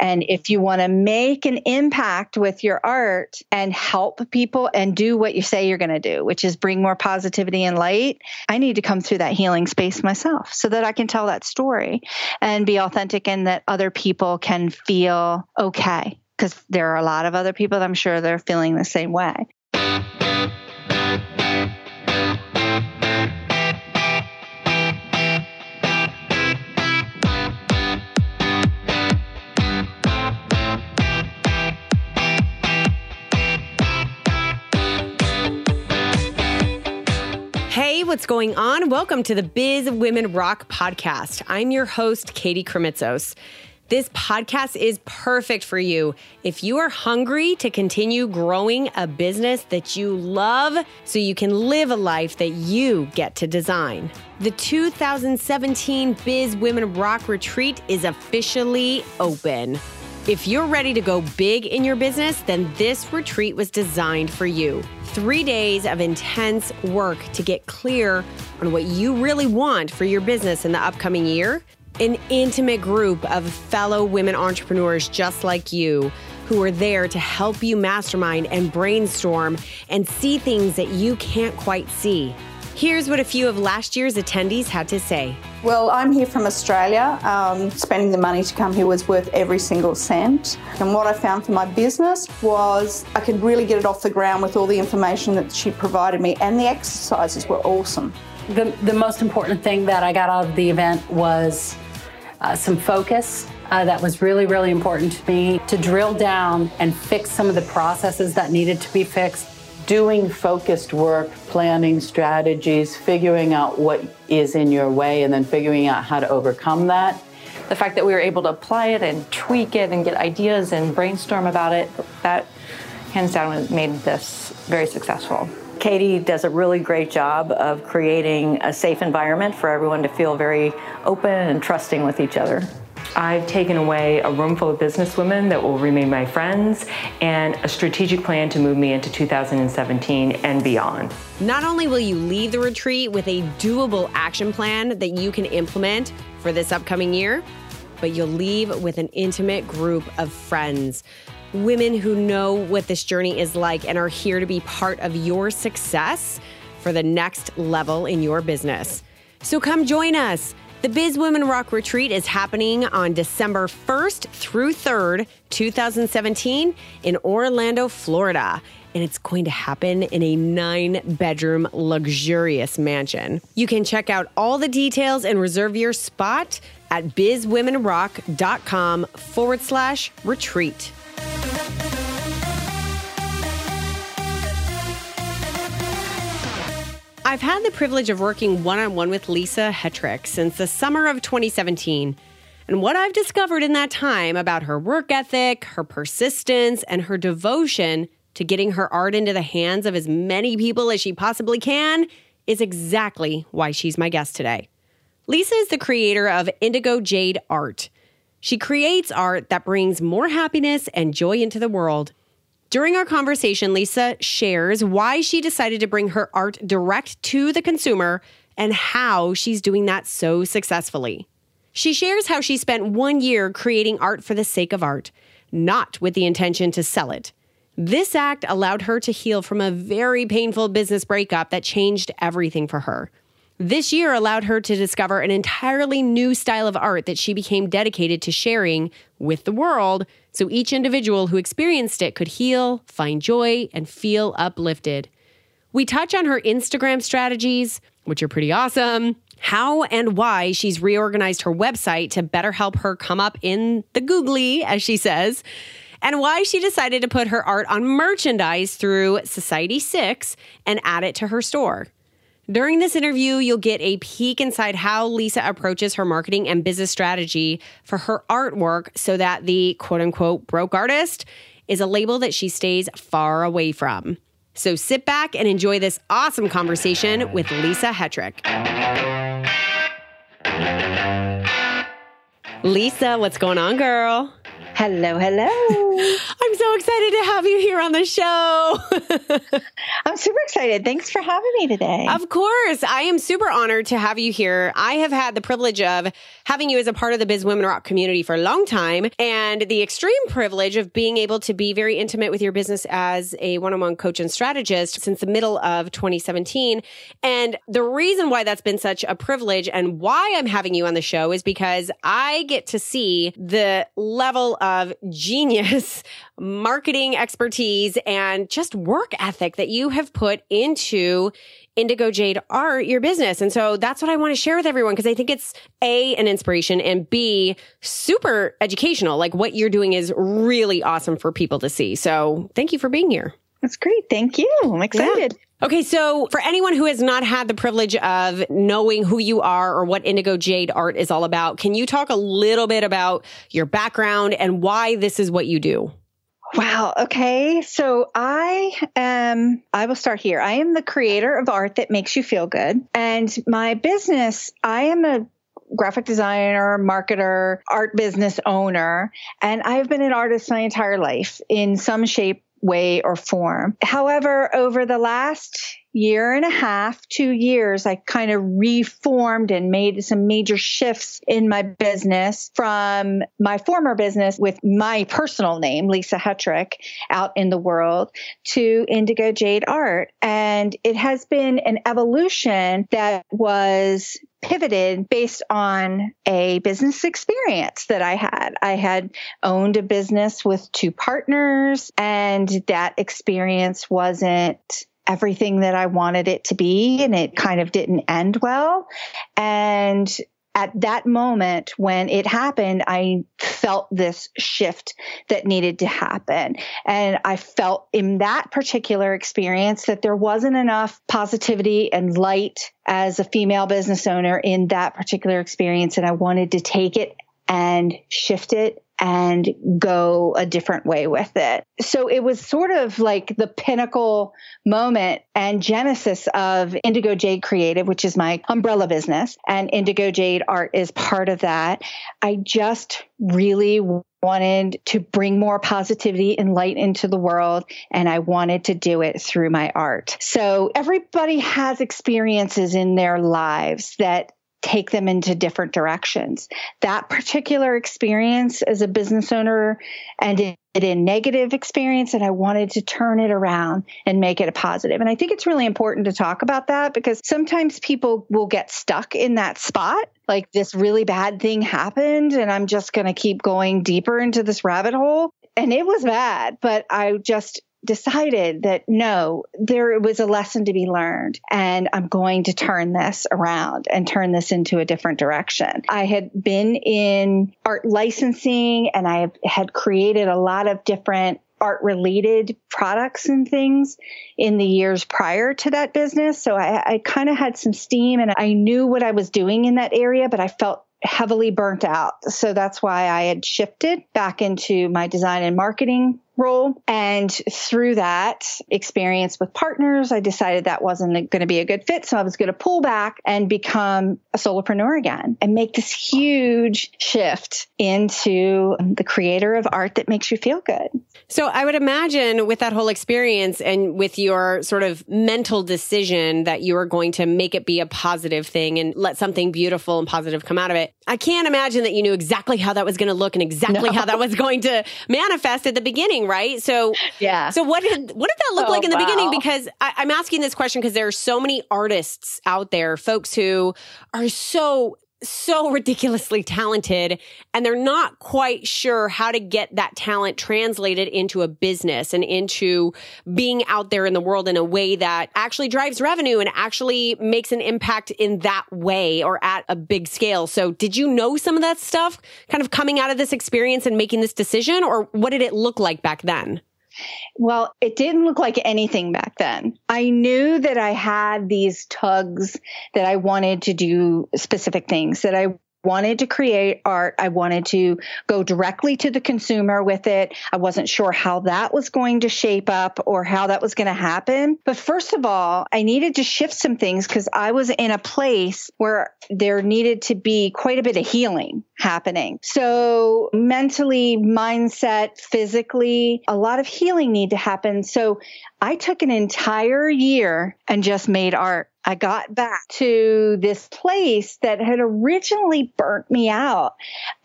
And if you want to make an impact with your art and help people and do what you say you're going to do, which is bring more positivity and light, I need to come through that healing space myself so that I can tell that story and be authentic and that other people can feel okay. Because there are a lot of other people that I'm sure they're feeling the same way. What's going on? Welcome to the Biz Women Rock podcast. I'm your host, Katie Krimitsos. This podcast is perfect for you if you are hungry to continue growing a business that you love so you can live a life that you get to design. The 2017 Biz Women Rock Retreat is officially open. If you're ready to go big in your business, then this retreat was designed for you. Three days of intense work to get clear on what you really want for your business in the upcoming year. An intimate group of fellow women entrepreneurs just like you who are there to help you mastermind and brainstorm and see things that you can't quite see. Here's what a few of last year's attendees had to say. Well, I'm here from Australia. Um, spending the money to come here was worth every single cent. And what I found for my business was I could really get it off the ground with all the information that she provided me, and the exercises were awesome. The, the most important thing that I got out of the event was uh, some focus. Uh, that was really, really important to me to drill down and fix some of the processes that needed to be fixed doing focused work, planning strategies, figuring out what is in your way, and then figuring out how to overcome that. The fact that we were able to apply it and tweak it and get ideas and brainstorm about it, that hands down made this very successful. Katie does a really great job of creating a safe environment for everyone to feel very open and trusting with each other. I've taken away a room full of businesswomen that will remain my friends and a strategic plan to move me into 2017 and beyond. Not only will you leave the retreat with a doable action plan that you can implement for this upcoming year, but you'll leave with an intimate group of friends. Women who know what this journey is like and are here to be part of your success for the next level in your business. So come join us. The Biz Women Rock Retreat is happening on December 1st through 3rd, 2017, in Orlando, Florida. And it's going to happen in a nine bedroom luxurious mansion. You can check out all the details and reserve your spot at bizwomenrock.com forward slash retreat. I've had the privilege of working one on one with Lisa Hetrick since the summer of 2017. And what I've discovered in that time about her work ethic, her persistence, and her devotion to getting her art into the hands of as many people as she possibly can is exactly why she's my guest today. Lisa is the creator of Indigo Jade Art. She creates art that brings more happiness and joy into the world during our conversation, Lisa shares why she decided to bring her art direct to the consumer and how she's doing that so successfully. She shares how she spent one year creating art for the sake of art, not with the intention to sell it. This act allowed her to heal from a very painful business breakup that changed everything for her. This year allowed her to discover an entirely new style of art that she became dedicated to sharing with the world so each individual who experienced it could heal, find joy, and feel uplifted. We touch on her Instagram strategies, which are pretty awesome, how and why she's reorganized her website to better help her come up in the googly, as she says, and why she decided to put her art on merchandise through Society 6 and add it to her store. During this interview, you'll get a peek inside how Lisa approaches her marketing and business strategy for her artwork so that the quote unquote broke artist is a label that she stays far away from. So sit back and enjoy this awesome conversation with Lisa Hetrick. Lisa, what's going on, girl? Hello, hello. I'm so excited to have you here on the show. I'm super excited. Thanks for having me today. Of course. I am super honored to have you here. I have had the privilege of having you as a part of the Biz Women Rock community for a long time and the extreme privilege of being able to be very intimate with your business as a one on one coach and strategist since the middle of 2017. And the reason why that's been such a privilege and why I'm having you on the show is because I get to see the level of genius, marketing expertise, and just work ethic that you have put into Indigo Jade Art, your business. And so that's what I want to share with everyone because I think it's A, an inspiration and B, super educational. Like what you're doing is really awesome for people to see. So thank you for being here. That's great. Thank you. I'm excited. Yeah. Okay, so for anyone who has not had the privilege of knowing who you are or what Indigo Jade Art is all about, can you talk a little bit about your background and why this is what you do? Wow. Okay. So I am, I will start here. I am the creator of art that makes you feel good. And my business, I am a graphic designer, marketer, art business owner, and I've been an artist my entire life in some shape, way or form. However, over the last year and a half, two years, I kind of reformed and made some major shifts in my business from my former business with my personal name, Lisa Hetrick, out in the world to Indigo Jade Art. And it has been an evolution that was pivoted based on a business experience that I had. I had owned a business with two partners, and that experience wasn't everything that I wanted it to be, and it kind of didn't end well. And at that moment when it happened, I felt this shift that needed to happen. And I felt in that particular experience that there wasn't enough positivity and light as a female business owner in that particular experience. And I wanted to take it and shift it and go a different way with it. So it was sort of like the pinnacle moment and genesis of Indigo Jade Creative, which is my umbrella business, and Indigo Jade Art is part of that. I just really wanted to bring more positivity and light into the world and I wanted to do it through my art. So everybody has experiences in their lives that take them into different directions. That particular experience as a business owner ended in negative experience and I wanted to turn it around and make it a positive. And I think it's really important to talk about that because sometimes people will get stuck in that spot. Like this really bad thing happened and I'm just going to keep going deeper into this rabbit hole. And it was bad, but I just decided that no, there was a lesson to be learned and I'm going to turn this around and turn this into a different direction. I had been in art licensing and I had created a lot of different art related products and things in the years prior to that business. So I, I kind of had some steam and I knew what I was doing in that area, but I felt heavily burnt out. So that's why I had shifted back into my design and marketing role. And through that experience with partners, I decided that wasn't going to be a good fit. So I was going to pull back and become a solopreneur again and make this huge shift into the creator of art that makes you feel good. So I would imagine with that whole experience and with your sort of mental decision that you are going to make it be a positive thing and let something beautiful and positive come out of it. I can't imagine that you knew exactly how that was going to look and exactly no. how that was going to manifest at the beginning, right? So, yeah. So what did what did that look oh, like in the wow. beginning? Because I, I'm asking this question because there are so many artists out there, folks who are so so ridiculously talented and they're not quite sure how to get that talent translated into a business and into being out there in the world in a way that actually drives revenue and actually makes an impact in that way or at a big scale. So did you know some of that stuff kind of coming out of this experience and making this decision or what did it look like back then? Well, it didn't look like anything back then. I knew that I had these tugs that I wanted to do specific things, that I wanted to create art. I wanted to go directly to the consumer with it. I wasn't sure how that was going to shape up or how that was going to happen. But first of all, I needed to shift some things because I was in a place where there needed to be quite a bit of healing happening. So mentally, mindset, physically, a lot of healing need to happen. So I took an entire year and just made art. I got back to this place that had originally burnt me out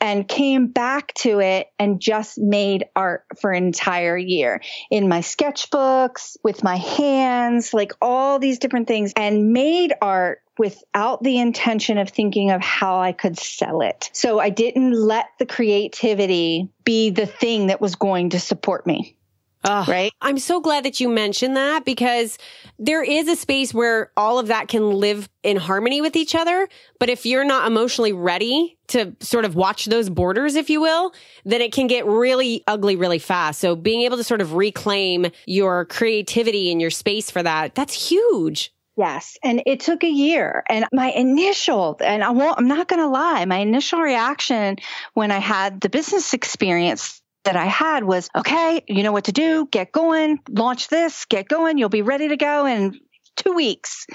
and came back to it and just made art for an entire year in my sketchbooks, with my hands, like all these different things, and made art without the intention of thinking of how I could sell it. So I didn't let the creativity be the thing that was going to support me. Ugh, right. I'm so glad that you mentioned that because there is a space where all of that can live in harmony with each other. But if you're not emotionally ready to sort of watch those borders, if you will, then it can get really ugly really fast. So being able to sort of reclaim your creativity and your space for that, that's huge. Yes. And it took a year. And my initial, and I won't, I'm not going to lie, my initial reaction when I had the business experience that I had was, okay, you know what to do, get going, launch this, get going, you'll be ready to go in two weeks.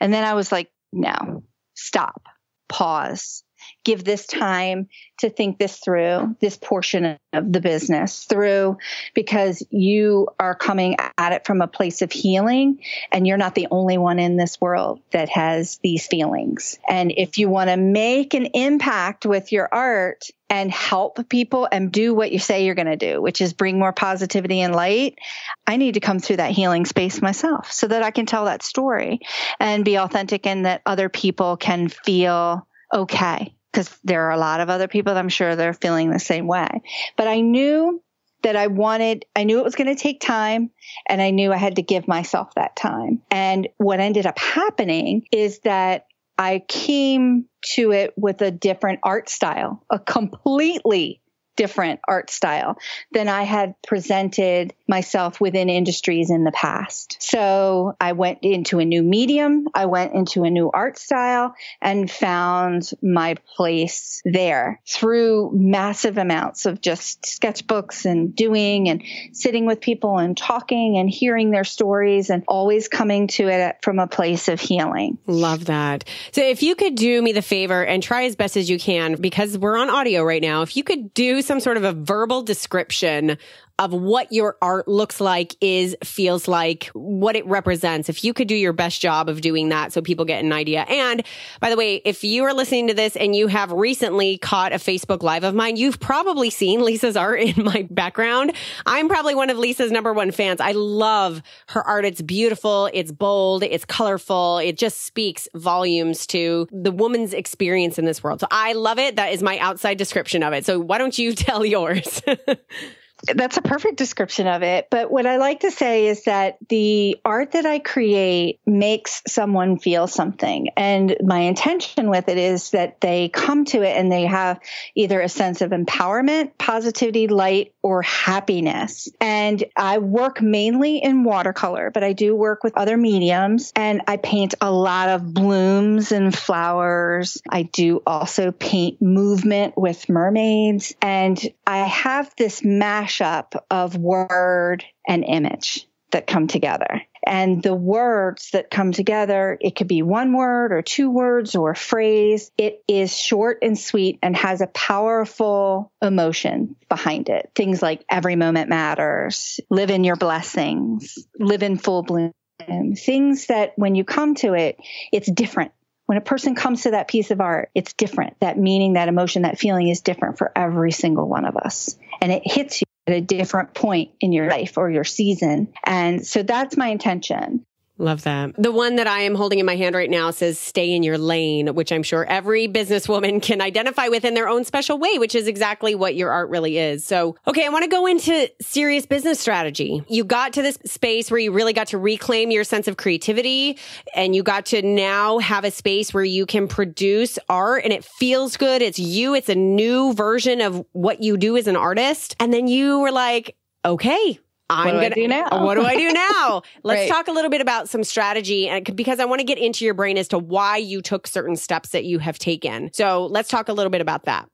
And then I was like, no, stop, pause, give this time to think this through, this portion of the business through, because you are coming at it from a place of healing and you're not the only one in this world that has these feelings. And if you want to make an impact with your art, and help people and do what you say you're going to do, which is bring more positivity and light, I need to come through that healing space myself so that I can tell that story and be authentic and that other people can feel okay because there are a lot of other people that I'm sure they're feeling the same way. But I knew that I wanted, I knew it was going to take time and I knew I had to give myself that time. And what ended up happening is that I came to it with a different art style, a completely different art style than I had presented myself within industries in the past. So I went into a new medium, I went into a new art style and found my place there through massive amounts of just sketchbooks and doing and sitting with people and talking and hearing their stories and always coming to it from a place of healing. Love that. So if you could do me the favor and try as best as you can because we're on audio right now, if you could do some sort of a verbal description of what your art looks like, is, feels like, what it represents. If you could do your best job of doing that so people get an idea. And by the way, if you are listening to this and you have recently caught a Facebook Live of mine, you've probably seen Lisa's art in my background. I'm probably one of Lisa's number one fans. I love her art. It's beautiful. It's bold. It's colorful. It just speaks volumes to the woman's experience in this world. So I love it. That is my outside description of it. So why don't you tell yours? that's a perfect description of it. But what I like to say is that the art that I create makes someone feel something. And my intention with it is that they come to it and they have either a sense of empowerment, positivity, light, or happiness. And I work mainly in watercolor, but I do work with other mediums and I paint a lot of blooms and flowers. I do also paint movement with mermaids. And I have this mash mashup of word and image that come together. And the words that come together, it could be one word or two words or a phrase. It is short and sweet and has a powerful emotion behind it. Things like every moment matters, live in your blessings, live in full bloom. Things that when you come to it, it's different. When a person comes to that piece of art, it's different. That meaning, that emotion, that feeling is different for every single one of us. And it hits you at a different point in your life or your season. And so that's my intention. Love that. The one that I am holding in my hand right now says stay in your lane, which I'm sure every businesswoman can identify with in their own special way, which is exactly what your art really is. So, okay, I want to go into serious business strategy. You got to this space where you really got to reclaim your sense of creativity and you got to now have a space where you can produce art and it feels good. It's you. It's a new version of what you do as an artist. And then you were like, okay, I'm what do gonna I do now? What do I do now? Let's Right. talk a little bit about some strategy, and because I want to get into your brain as to why you took certain steps that you have taken. So let's talk a little bit about that.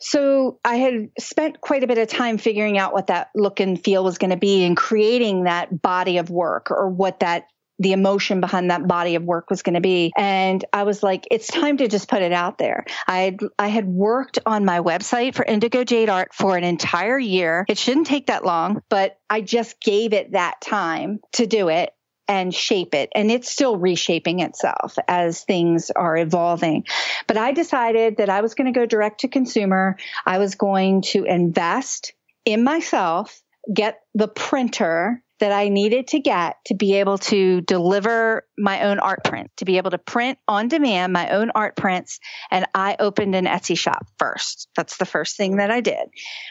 So I had spent quite a bit of time figuring out what that look and feel was going to be and creating that body of work or what that the emotion behind that body of work was going to be. And I was like, it's time to just put it out there. I had, I had worked on my website for Indigo Jade Art for an entire year. It shouldn't take that long, but I just gave it that time to do it and shape it. And it's still reshaping itself as things are evolving. But I decided that I was going to go direct to consumer. I was going to invest in myself, get the printer that I needed to get to be able to deliver my own art print, to be able to print on demand my own art prints. And I opened an Etsy shop first. That's the first thing that I did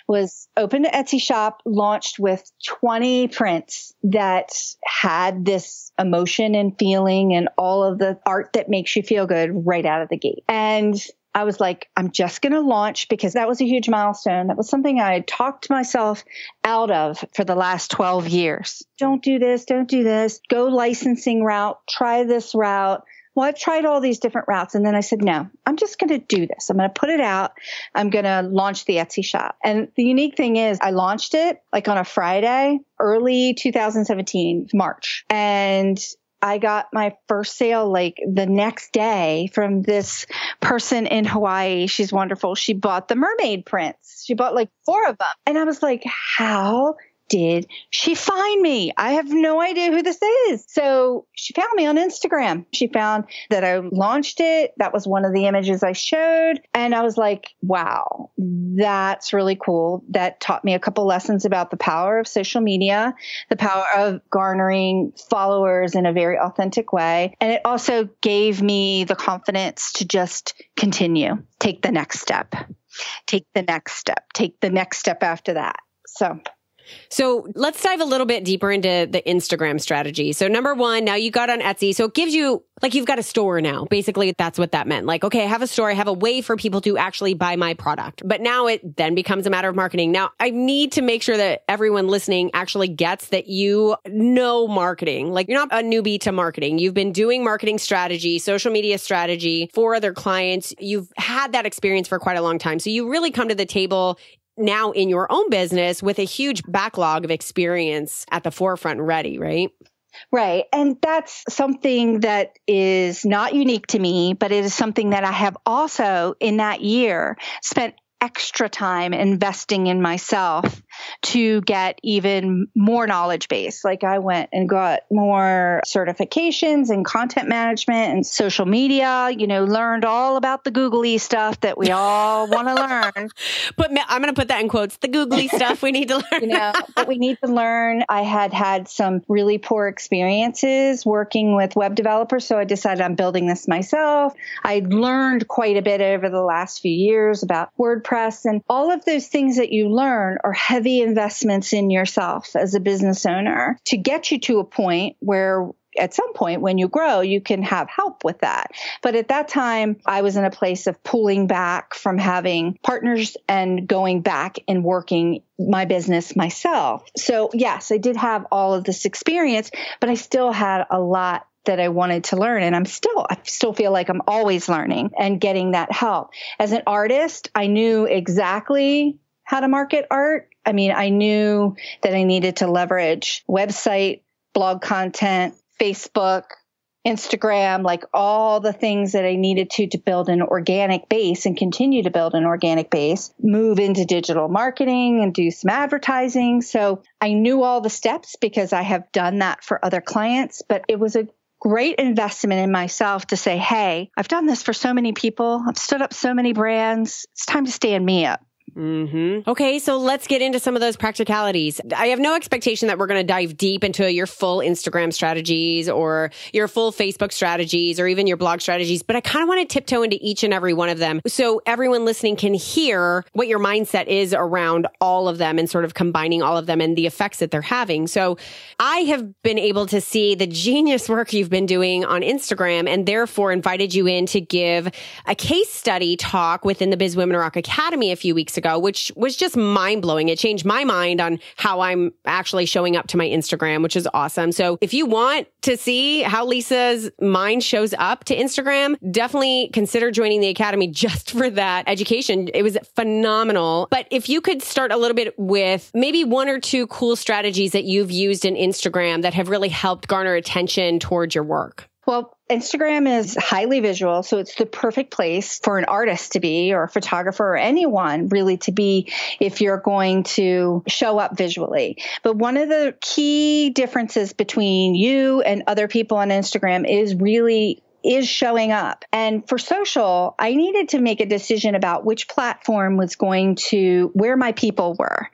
was opened an Etsy shop, launched with 20 prints that had this emotion and feeling and all of the art that makes you feel good right out of the gate. And I was like, I'm just going to launch because that was a huge milestone. That was something I had talked myself out of for the last 12 years. Don't do this. Don't do this. Go licensing route. Try this route. Well, I've tried all these different routes. And then I said, no, I'm just going to do this. I'm going to put it out. I'm going to launch the Etsy shop. And the unique thing is I launched it like on a Friday, early 2017, March. And I got my first sale like the next day from this person in Hawaii. She's wonderful. She bought the mermaid prints. She bought like four of them. And I was like, how did she find me? I have no idea who this is. So she found me on Instagram. She found that I launched it. That was one of the images I showed. And I was like, wow, that's really cool. That taught me a couple lessons about the power of social media, the power of garnering followers in a very authentic way. And it also gave me the confidence to just continue, take the next step, take the next step, take the next step after that. So So let's dive a little bit deeper into the Instagram strategy. So number one, now you got on Etsy. So it gives you like you've got a store now. Basically, that's what that meant. Like, okay, I have a store. I have a way for people to actually buy my product. But now it then becomes a matter of marketing. Now I need to make sure that everyone listening actually gets that you know marketing. Like you're not a newbie to marketing. You've been doing marketing strategy, social media strategy for other clients. You've had that experience for quite a long time. So you really come to the table now in your own business with a huge backlog of experience at the forefront ready, right? Right. And that's something that is not unique to me, but it is something that I have also in that year spent extra time investing in myself to get even more knowledge base. Like I went and got more certifications in content management and social media, you know, learned all about the googly stuff that we all want to learn. But I'm going to put that in quotes the googly stuff we need to learn. you know, but we need to learn. I had had some really poor experiences working with web developers, so I decided I'm building this myself. I learned quite a bit over the last few years about WordPress and all of those things that you learn are heavy investments in yourself as a business owner to get you to a point where at some point when you grow, you can have help with that. But at that time, I was in a place of pulling back from having partners and going back and working my business myself. So, yes, I did have all of this experience, but I still had a lot that I wanted to learn. And I'm still, I still feel like I'm always learning and getting that help. As an artist, I knew exactly how to market art. I mean, I knew that I needed to leverage website, blog content, Facebook, Instagram, like all the things that I needed to to build an organic base and continue to build an organic base, move into digital marketing and do some advertising. So I knew all the steps because I have done that for other clients, but it was a great investment in myself to say, Hey, I've done this for so many people. I've stood up so many brands. It's time to stand me up. Mm-hmm. Okay, so let's get into some of those practicalities. I have no expectation that we're going to dive deep into your full Instagram strategies or your full Facebook strategies or even your blog strategies, but I kind of want to tiptoe into each and every one of them so everyone listening can hear what your mindset is around all of them and sort of combining all of them and the effects that they're having. So I have been able to see the genius work you've been doing on Instagram and therefore invited you in to give a case study talk within the Biz Women Rock Academy a few weeks ago ago, which was just mind blowing. It changed my mind on how I'm actually showing up to my Instagram, which is awesome. So if you want to see how Lisa's mind shows up to Instagram, definitely consider joining the Academy just for that education. It was phenomenal. But if you could start a little bit with maybe one or two cool strategies that you've used in Instagram that have really helped garner attention towards your work. Well, Instagram is highly visual, so it's the perfect place for an artist to be, or a photographer, or anyone really to be if you're going to show up visually. But one of the key differences between you and other people on Instagram is really is showing up. And for social, I needed to make a decision about which platform was going to, where my people were.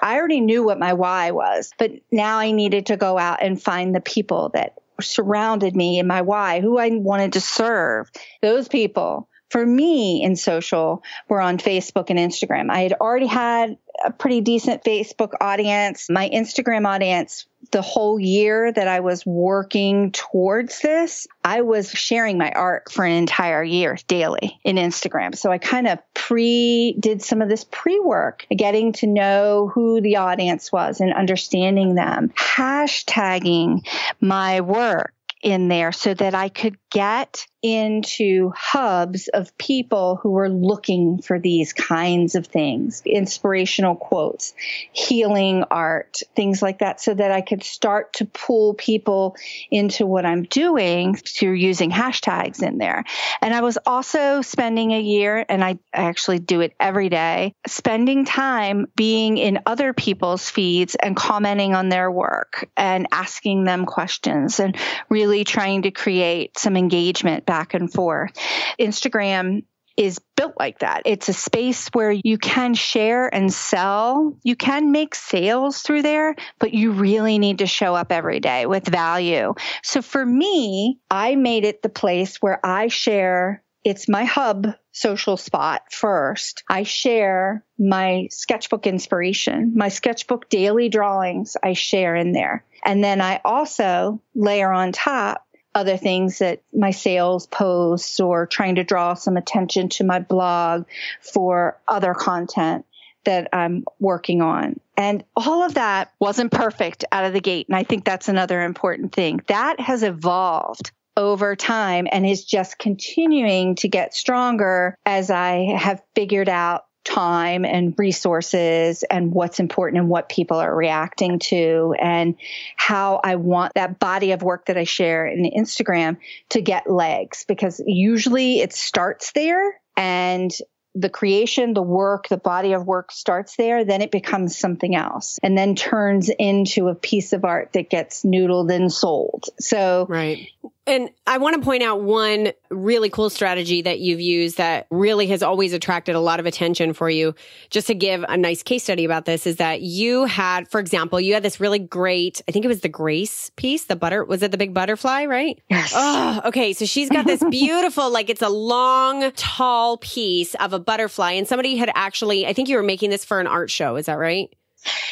I already knew what my why was, but now I needed to go out and find the people that surrounded me and my why, who I wanted to serve. Those people for me in social were on Facebook and Instagram. I had already had a pretty decent Facebook audience. My Instagram audience, the whole year that I was working towards this, I was sharing my art for an entire year daily in Instagram. So I kind of pre did some of this pre work, getting to know who the audience was and understanding them, hashtagging my work in there so that I could get into hubs of people who were looking for these kinds of things inspirational quotes, healing art, things like that, so that I could start to pull people into what I'm doing through using hashtags in there. And I was also spending a year, and I actually do it every day, spending time being in other people's feeds and commenting on their work and asking them questions and really trying to create some engagement back and forth. Instagram is built like that. It's a space where you can share and sell. You can make sales through there, but you really need to show up every day with value. So for me, I made it the place where I share. It's my hub social spot first. I share my sketchbook inspiration, my sketchbook daily drawings I share in there. And then I also layer on top other things that my sales posts or trying to draw some attention to my blog for other content that I'm working on. And all of that wasn't perfect out of the gate. And I think that's another important thing. That has evolved over time and is just continuing to get stronger as I have figured out time and resources and what's important and what people are reacting to and how I want that body of work that I share in Instagram to get legs because usually it starts there and the creation, the work, the body of work starts there, then it becomes something else and then turns into a piece of art that gets noodled and sold. So, right. And I want to point out one really cool strategy that you've used that really has always attracted a lot of attention for you. Just to give a nice case study about this is that you had, for example, you had this really great, I think it was the Grace piece, the butter, was it the big butterfly, right? Yes. Oh, okay. So she's got this beautiful, like it's a long, tall piece of a butterfly. And somebody had actually, I think you were making this for an art show. Is that right?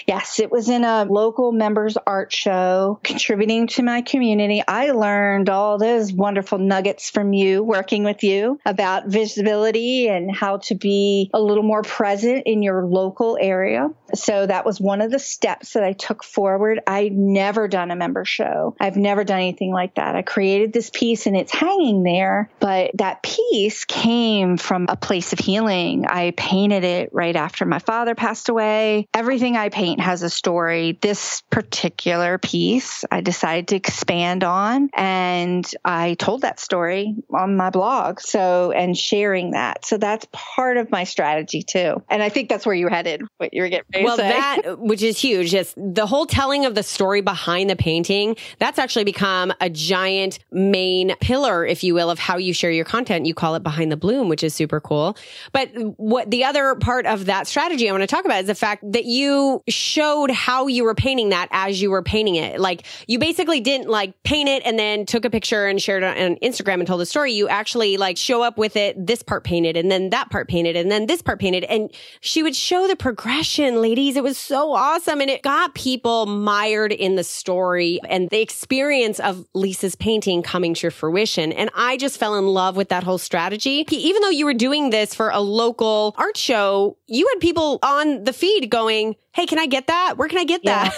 Yes, it was in a local members art show, contributing to my community. I learned all those wonderful nuggets from you working with you about visibility and how to be a little more present in your local area. So that was one of the steps that I took forward. I've never done a member show. I've never done anything like that. I created this piece and it's hanging there, but that piece came from a place of healing. I painted it right after my father passed away. Everything I paint has a story. This particular piece I decided to expand on and I told that story on my blog. So, and sharing that. So that's part of my strategy too. And I think that's where you're headed, what you were getting Well, that, which is huge, just the whole telling of the story behind the painting, that's actually become a giant main pillar, if you will, of how you share your content. You call it behind the bloom, which is super cool. But what the other part of that strategy I want to talk about is the fact that you showed how you were painting that as you were painting it. Like you basically didn't like paint it and then took a picture and shared it on Instagram and told the story. You actually like show up with it, this part painted and then that part painted and then this part painted. And she would show the progression, ladies. It was so awesome. And it got people mired in the story and the experience of Lisa's painting coming to fruition. And I just fell in love with that whole strategy. Even though you were doing this for a local art show, you had people on the feed going, Hey, can I get that? Where can I get that?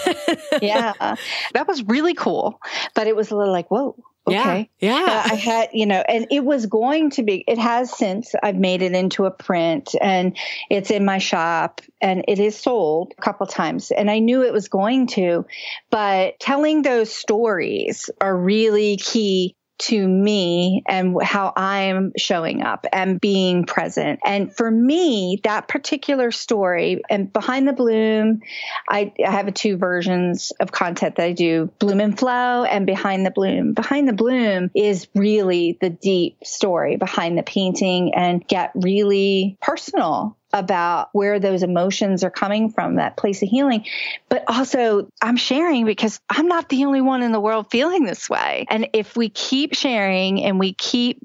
Yeah. That was really cool. But it was a little like, whoa, okay. Yeah. yeah. I had, you know, and it was going to be, it has since I've made it into a print and it's in my shop and it is sold a couple times. And I knew it was going to, but telling those stories are really key to me and how I'm showing up and being present. And for me, that particular story and behind the bloom, I, I have two versions of content that I do bloom and flow and behind the bloom. Behind the bloom is really the deep story behind the painting and get really personal about where those emotions are coming from, that place of healing. But also, I'm sharing because I'm not the only one in the world feeling this way. And if we keep sharing and we keep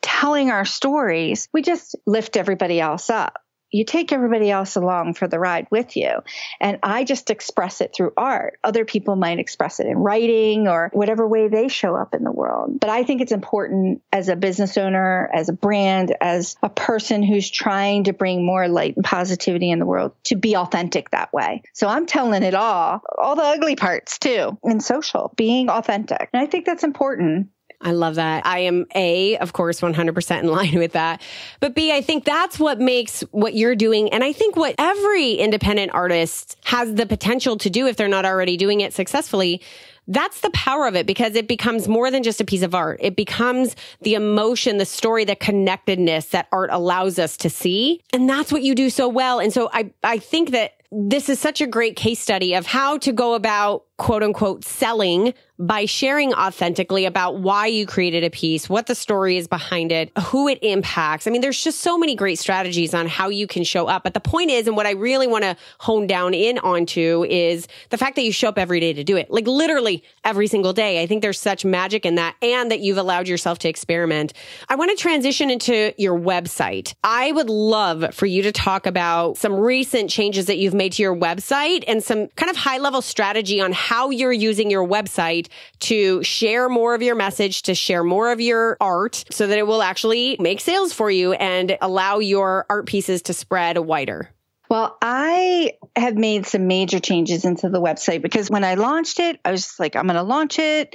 telling our stories, we just lift everybody else up you take everybody else along for the ride with you. And I just express it through art. Other people might express it in writing or whatever way they show up in the world. But I think it's important as a business owner, as a brand, as a person who's trying to bring more light and positivity in the world to be authentic that way. So I'm telling it all, all the ugly parts too, in social, being authentic. And I think that's important. I love that. I am A, of course, 100% in line with that. But B, I think that's what makes what you're doing. And I think what every independent artist has the potential to do if they're not already doing it successfully. That's the power of it because it becomes more than just a piece of art. It becomes the emotion, the story, the connectedness that art allows us to see. And that's what you do so well. And so I, I think that this is such a great case study of how to go about quote unquote selling by sharing authentically about why you created a piece, what the story is behind it, who it impacts. I mean, there's just so many great strategies on how you can show up. But the point is, and what I really want to hone down in onto is the fact that you show up every day to do it. Like literally every single day. I think there's such magic in that and that you've allowed yourself to experiment. I want to transition into your website. I would love for you to talk about some recent changes that you've made to your website and some kind of high level strategy on how you're using your website to share more of your message, to share more of your art so that it will actually make sales for you and allow your art pieces to spread wider. Well, I have made some major changes into the website because when I launched it, I was like, I'm going to launch it.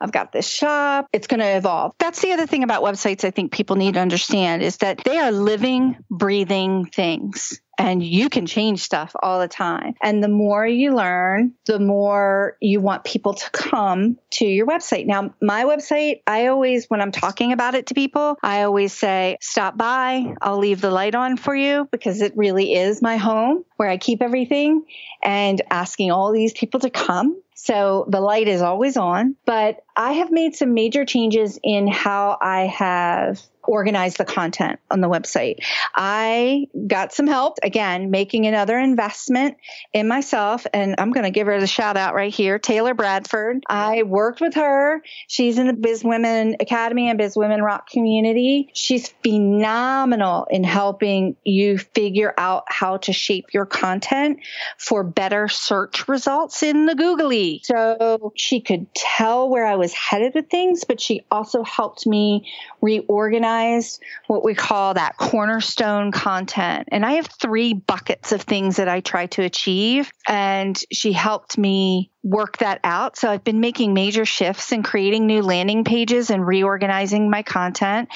I've got this shop. It's going to evolve. That's the other thing about websites I think people need to understand is that they are living, breathing things and you can change stuff all the time. And the more you learn, the more you want people to come to your website. Now, my website, I always, when I'm talking about it to people, I always say, stop by. I'll leave the light on for you because it really is my home where I keep everything and asking all these people to come so the light is always on, but I have made some major changes in how I have organize the content on the website. I got some help, again, making another investment in myself. And I'm going to give her the shout out right here Taylor Bradford. I worked with her. She's in the Biz Women Academy and Biz Women Rock community. She's phenomenal in helping you figure out how to shape your content for better search results in the Googly. So she could tell where I was headed with things, but she also helped me reorganize organized what we call that cornerstone content. And I have three buckets of things that I try to achieve. And she helped me work that out. So I've been making major shifts and creating new landing pages and reorganizing my content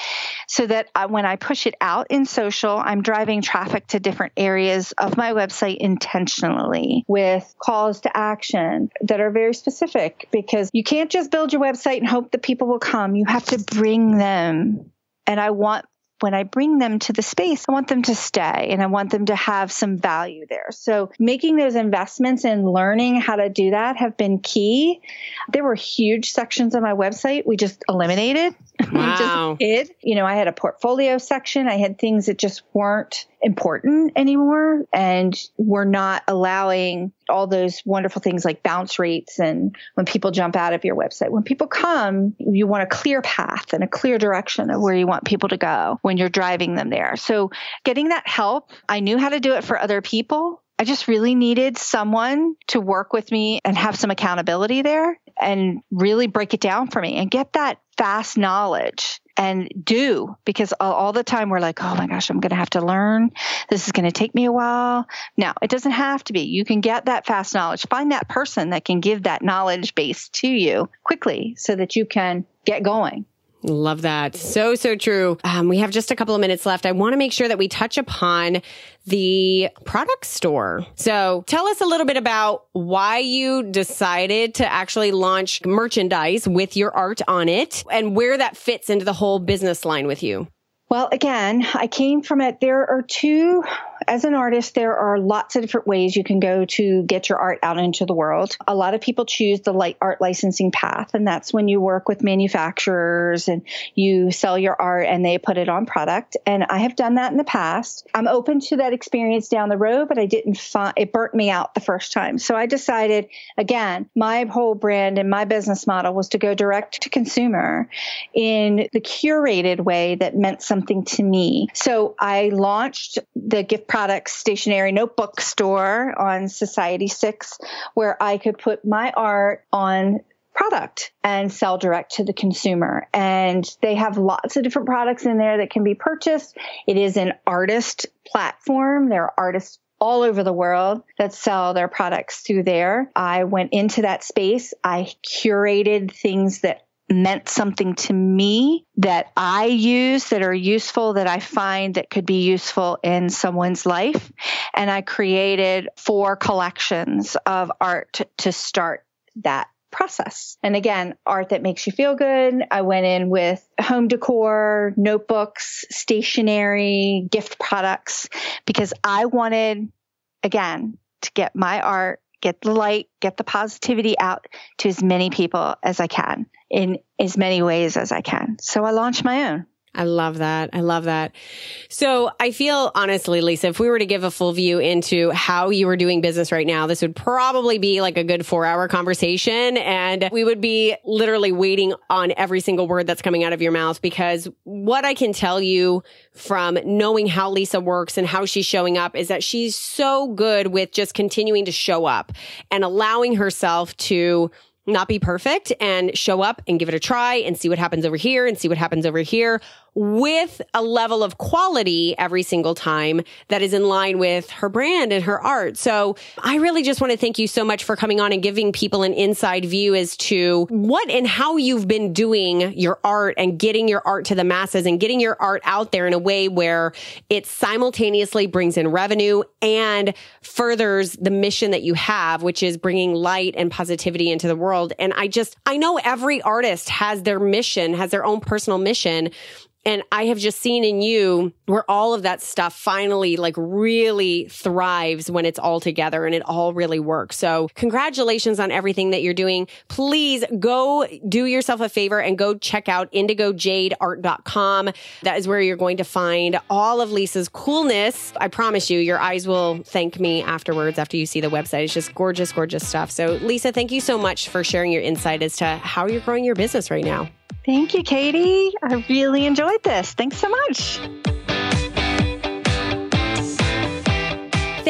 so that I, when I push it out in social, I'm driving traffic to different areas of my website intentionally with calls to action that are very specific because you can't just build your website and hope that people will come. You have to bring them and I want when I bring them to the space, I want them to stay and I want them to have some value there. So making those investments and learning how to do that have been key. There were huge sections of my website we just eliminated Wow. just You know, I had a portfolio section. I had things that just weren't important anymore and we're not allowing all those wonderful things like bounce rates and when people jump out of your website. When people come, you want a clear path and a clear direction of where you want people to go when you're driving them there. So getting that help, I knew how to do it for other people. I just really needed someone to work with me and have some accountability there and really break it down for me and get that fast knowledge and do because all, the time we're like, oh my gosh, I'm going to have to learn. This is going to take me a while. No, it doesn't have to be. You can get that fast knowledge. Find that person that can give that knowledge base to you quickly so that you can get going. Love that. So, so true. Um, we have just a couple of minutes left. I want to make sure that we touch upon the product store. So tell us a little bit about why you decided to actually launch merchandise with your art on it and where that fits into the whole business line with you. Well, again, I came from it. There are two as an artist, there are lots of different ways you can go to get your art out into the world. A lot of people choose the light art licensing path, and that's when you work with manufacturers and you sell your art and they put it on product. And I have done that in the past. I'm open to that experience down the road, but I didn't find it burnt me out the first time. So I decided again, my whole brand and my business model was to go direct to consumer in the curated way that meant something to me. So I launched the gift products stationery notebook store on Society 6 where I could put my art on product and sell direct to the consumer. And they have lots of different products in there that can be purchased. It is an artist platform. There are artists all over the world that sell their products through there. I went into that space. I curated things that meant something to me that I use that are useful that I find that could be useful in someone's life. And I created four collections of art to start that process. And again, art that makes you feel good. I went in with home decor, notebooks, stationery, gift products because I wanted, again, to get my art get the light, get the positivity out to as many people as I can in as many ways as I can. So I launched my own. I love that. I love that. So I feel honestly, Lisa, if we were to give a full view into how you are doing business right now, this would probably be like a good four hour conversation. And we would be literally waiting on every single word that's coming out of your mouth because what I can tell you from knowing how Lisa works and how she's showing up is that she's so good with just continuing to show up and allowing herself to not be perfect and show up and give it a try and see what happens over here and see what happens over here with a level of quality every single time that is in line with her brand and her art. So I really just want to thank you so much for coming on and giving people an inside view as to what and how you've been doing your art and getting your art to the masses and getting your art out there in a way where it simultaneously brings in revenue and furthers the mission that you have, which is bringing light and positivity into the world. And I just, I know every artist has their mission, has their own personal mission. And I have just seen in you where all of that stuff finally like really thrives when it's all together and it all really works. So congratulations on everything that you're doing. Please go do yourself a favor and go check out indigojadeart.com. That is where you're going to find all of Lisa's coolness. I promise you, your eyes will thank me afterwards after you see the website. It's just gorgeous, gorgeous stuff. So Lisa, thank you so much for sharing your insight as to how you're growing your business right now. Thank you, Katie. I really enjoyed this. Thanks so much.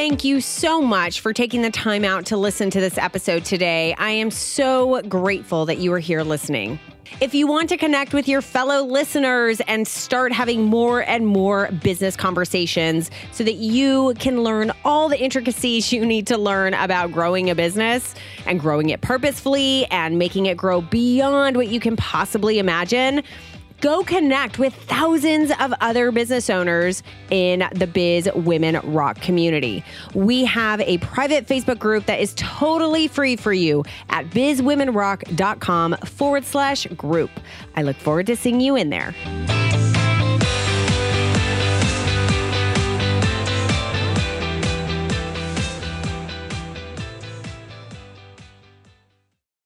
Thank you so much for taking the time out to listen to this episode today. I am so grateful that you are here listening. If you want to connect with your fellow listeners and start having more and more business conversations so that you can learn all the intricacies you need to learn about growing a business and growing it purposefully and making it grow beyond what you can possibly imagine, Go connect with thousands of other business owners in the Biz Women Rock community. We have a private Facebook group that is totally free for you at bizwomenrock.com forward slash group. I look forward to seeing you in there.